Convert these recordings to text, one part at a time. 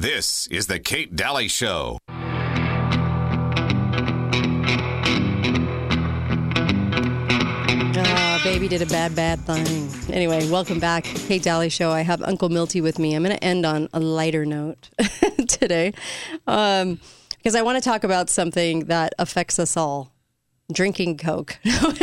This is the Kate Dalley Show. Ah, baby did a bad, bad thing. Anyway, welcome back. Kate Dalley Show. I have Uncle Milty with me. I'm going to end on a lighter note today um, because I want to talk about something that affects us all drinking Coke,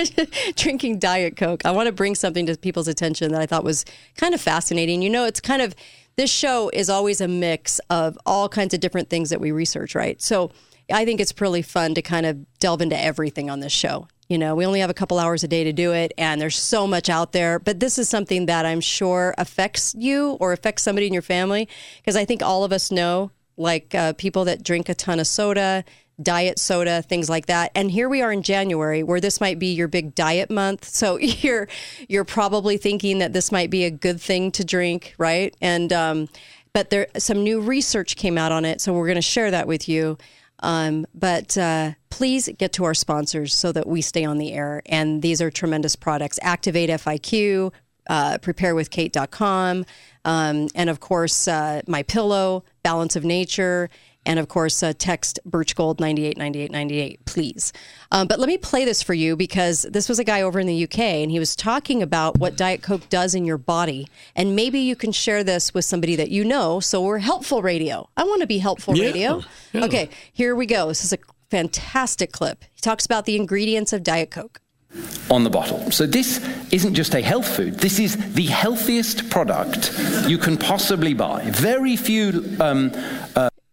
drinking Diet Coke. I want to bring something to people's attention that I thought was kind of fascinating. You know, it's kind of, this show is always a mix of all kinds of different things that we research, right? So I think it's really fun to kind of delve into everything on this show. You know, we only have a couple hours a day to do it, and there's so much out there. But this is something that I'm sure affects you or affects somebody in your family because I think all of us know, like uh, people that drink a ton of soda, diet soda, things like that. And here we are in January, where this might be your big diet month. So you're you're probably thinking that this might be a good thing to drink, right? And um, but there some new research came out on it, so we're going to share that with you. Um, but uh, please get to our sponsors so that we stay on the air. And these are tremendous products Activate FIQ, uh, preparewithkate.com, um, and of course, uh, My Pillow, Balance of Nature. And of course, uh, text Birch Gold 989898, please. Um, but let me play this for you because this was a guy over in the UK and he was talking about what Diet Coke does in your body. And maybe you can share this with somebody that you know. So we're helpful radio. I want to be helpful Yeah, radio. yeah. Okay, here we go. This is a fantastic clip. He talks about the ingredients of Diet Coke. on the bottle. So this isn't just a health food. This is the healthiest product you can possibly buy. Very few. Um,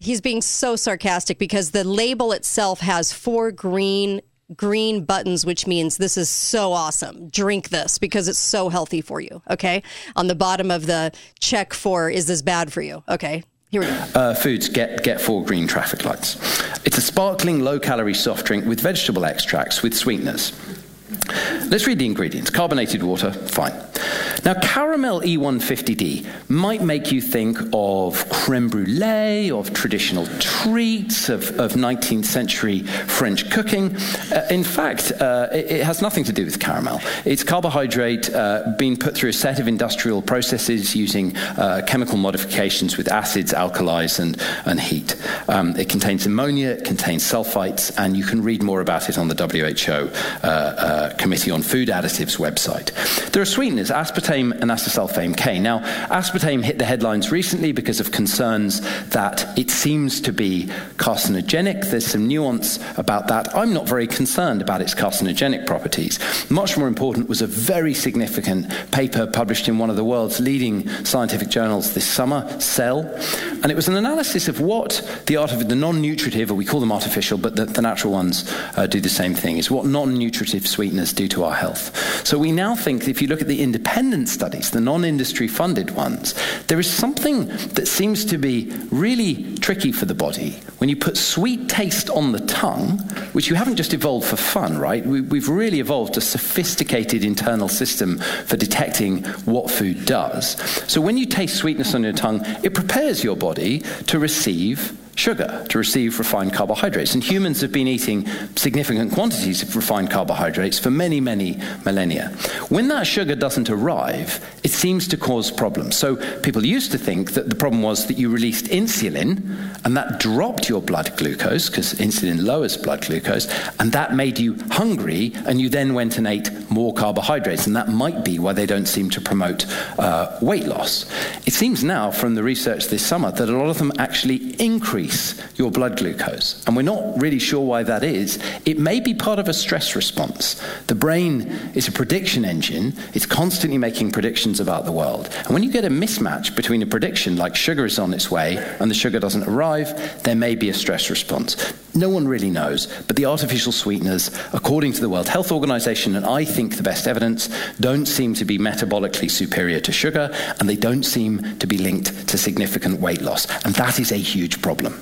He's being so sarcastic because the label itself has four green green buttons which means this is so awesome drink this because it's so healthy for you okay on the bottom of the check for is this bad for you okay here we go uh, foods get, get four green traffic lights. It's a sparkling, low calorie soft drink with vegetable extracts with sweeteners. Let's read the ingredients carbonated water, fine. Now, caramel E150D might make you think of creme brulee, of traditional treats, of, of 19th century French cooking. Uh, in fact, uh, it, it has nothing to do with caramel. It's carbohydrate uh, being put through a set of industrial processes using uh, chemical modifications with acids, alkalis, and, and heat. Um, it contains ammonia, it contains sulfites, and you can read more about it on the WHO uh, uh, Committee on Food Additives website. There are sweeteners, aspartame and acesulfame K. Now, aspartame hit the headlines recently because of concerns that it seems to be carcinogenic. There's some nuance about that. I'm not very concerned about its carcinogenic properties. Much more important was a very significant paper published in one of the world's leading scientific journals this summer, Cell, and it was an analysis of what the art of the non-nutritive, or we call them artificial, but the, the natural ones uh, do the same thing, is what non-nutritive sweeteners do to our health. So we now think, if you look at the independent studies, the non-industry funded ones, there is something that seems to be really tricky for the body when you put sweet taste on the tongue, which you haven't just evolved for fun, right? We, we've really evolved a sophisticated internal system for detecting what food does. So when you taste sweetness on your tongue, it prepares your body to receive sugar, to receive refined carbohydrates. And humans have been eating significant quantities of refined carbohydrates for many, many millennia. When that sugar doesn't arrive, it seems to cause problems. So people used to think that the problem was that you released insulin and that dropped your blood glucose, because insulin lowers blood glucose, and that made you hungry, and you then went and ate more carbohydrates. And that might be why they don't seem to promote uh, weight loss. It seems now from the research this summer that a lot of them actually increase your blood glucose. And we're not really sure why that is. It may be part of a stress response. The brain is a prediction engine, it's constantly making predictions about the world. And when you get a mismatch between a prediction, like sugar is on its way, and the sugar doesn't arrive, there may be a stress response. No one really knows, but the artificial sweeteners, according to the World Health Organization, and I think the best evidence, don't seem to be metabolically superior to sugar, and they don't seem to be linked to significant weight loss. And that is a huge problem.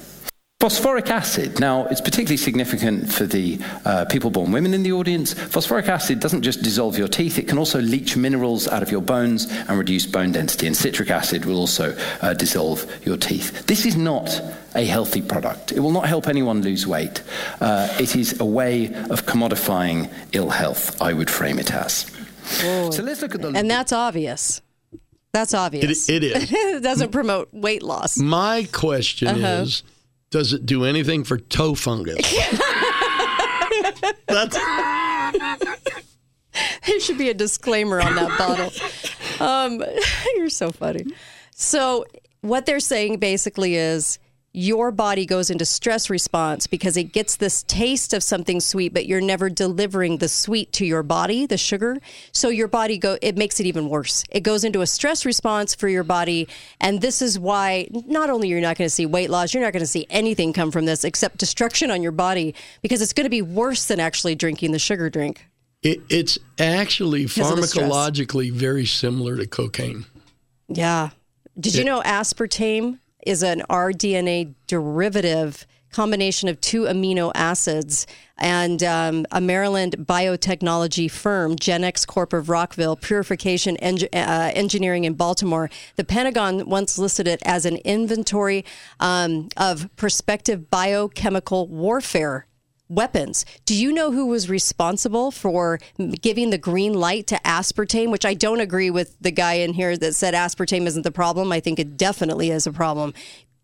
Phosphoric acid. Now, it's particularly significant for the uh, people born women in the audience. Phosphoric acid doesn't just dissolve your teeth, it can also leach minerals out of your bones and reduce bone density. And citric acid will also uh, dissolve your teeth. This is not a healthy product. It will not help anyone lose weight. Uh, it is a way of commodifying ill health, I would frame it as. So let's look at the. and that's obvious That's obvious. It, it is. it doesn't promote weight loss. My question Uh-huh. is does it do anything for toe fungus? That's There should be a disclaimer on that bottle. Um, you're so funny. So, what they're saying basically is your body goes into stress response because it gets this taste of something sweet, but you're never delivering the sweet to your body, the sugar. So your body go it makes it even worse. It goes into a stress response for your body, and this is why not only you're not going to see weight loss, you're not going to see anything come from this except destruction on your body because it's going to be worse than actually drinking the sugar drink. it, it's actually of the stress. pharmacologically very similar to cocaine. Yeah. Did you know aspartame is an rDNA derivative combination of two amino acids? And um, a Maryland biotechnology firm, Genex Corp of Rockville, Purification uh, Engineering in Baltimore, the Pentagon once listed it as an inventory um, of prospective biochemical warfare weapons. Do you know who was responsible for giving the green light to aspartame? Which I don't agree with the guy in here that said aspartame isn't the problem. I think it definitely is a problem.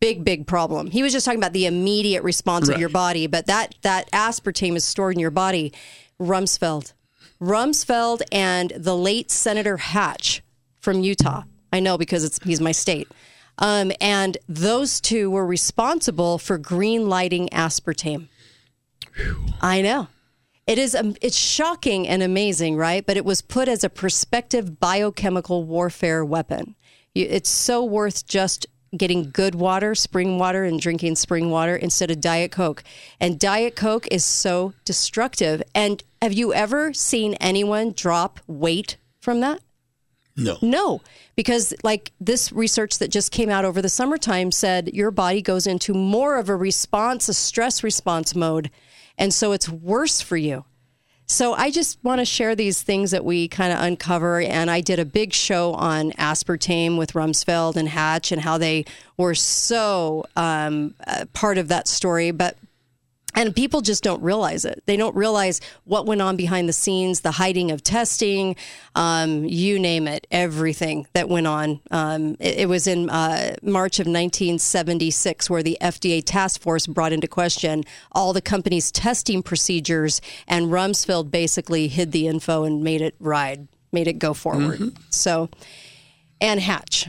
Big, big problem. He was just talking about the immediate response of your body, but that that aspartame is stored in your body. Rumsfeld, Rumsfeld, and the late Senator Hatch from Utah. I know because it's he's my state. Um, and those two were responsible for green lighting aspartame. I know. It is um, it's shocking and amazing, right? But it was put as a prospective biochemical warfare weapon. You, it's so worth just getting good water, spring water, and drinking spring water instead of Diet Coke. And Diet Coke is so destructive. And have you ever seen anyone drop weight from that? No. No, because like this research that just came out over the summertime said your body goes into more of a response, a stress response mode. And so it's worse for you. So I just want to share these things that we kind of uncover. And I did a big show on aspartame with Rumsfeld and Hatch and how they were so um, part of that story. But and people just don't realize it. They don't realize what went on behind the scenes, the hiding of testing, um, you name it, everything that went on. Um, it, it was in uh, March of 1976 where the FDA task force brought into question all the company's testing procedures, and Rumsfeld basically hid the info and made it ride, made it go forward. So, and Hatch.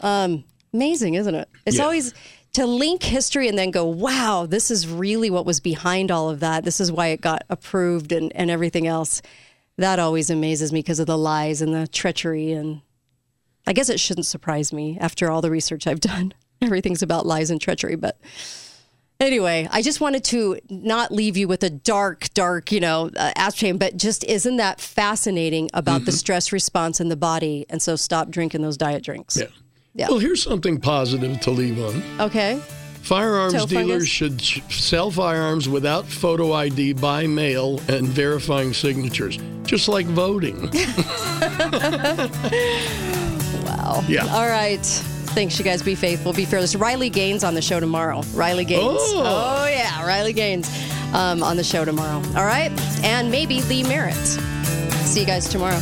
Um, amazing, isn't it? It's Yeah. always to link history and then go, wow, this is really what was behind all of that. This is why it got approved and, and everything else. That always amazes me because of the lies and the treachery. And I guess it shouldn't surprise me after all the research I've done. Everything's about lies and treachery. But anyway, I just wanted to not leave you with a dark, dark, you know, uh, aspartame, but just isn't that fascinating about the stress response in the body? And so stop drinking those diet drinks. Yeah. Yeah. Well, here's something positive to leave on. Okay. Firearms Toe dealers fungus? should sell firearms without photo ID by mail and verifying signatures, just like voting. Wow. Yeah. All right. Thanks, you guys. Be faithful, be fearless. Riley Gaines on the show tomorrow. Riley Gaines. Oh. yeah. Riley Gaines um, on the show tomorrow. All right. And maybe Lee Merritt. See you guys tomorrow.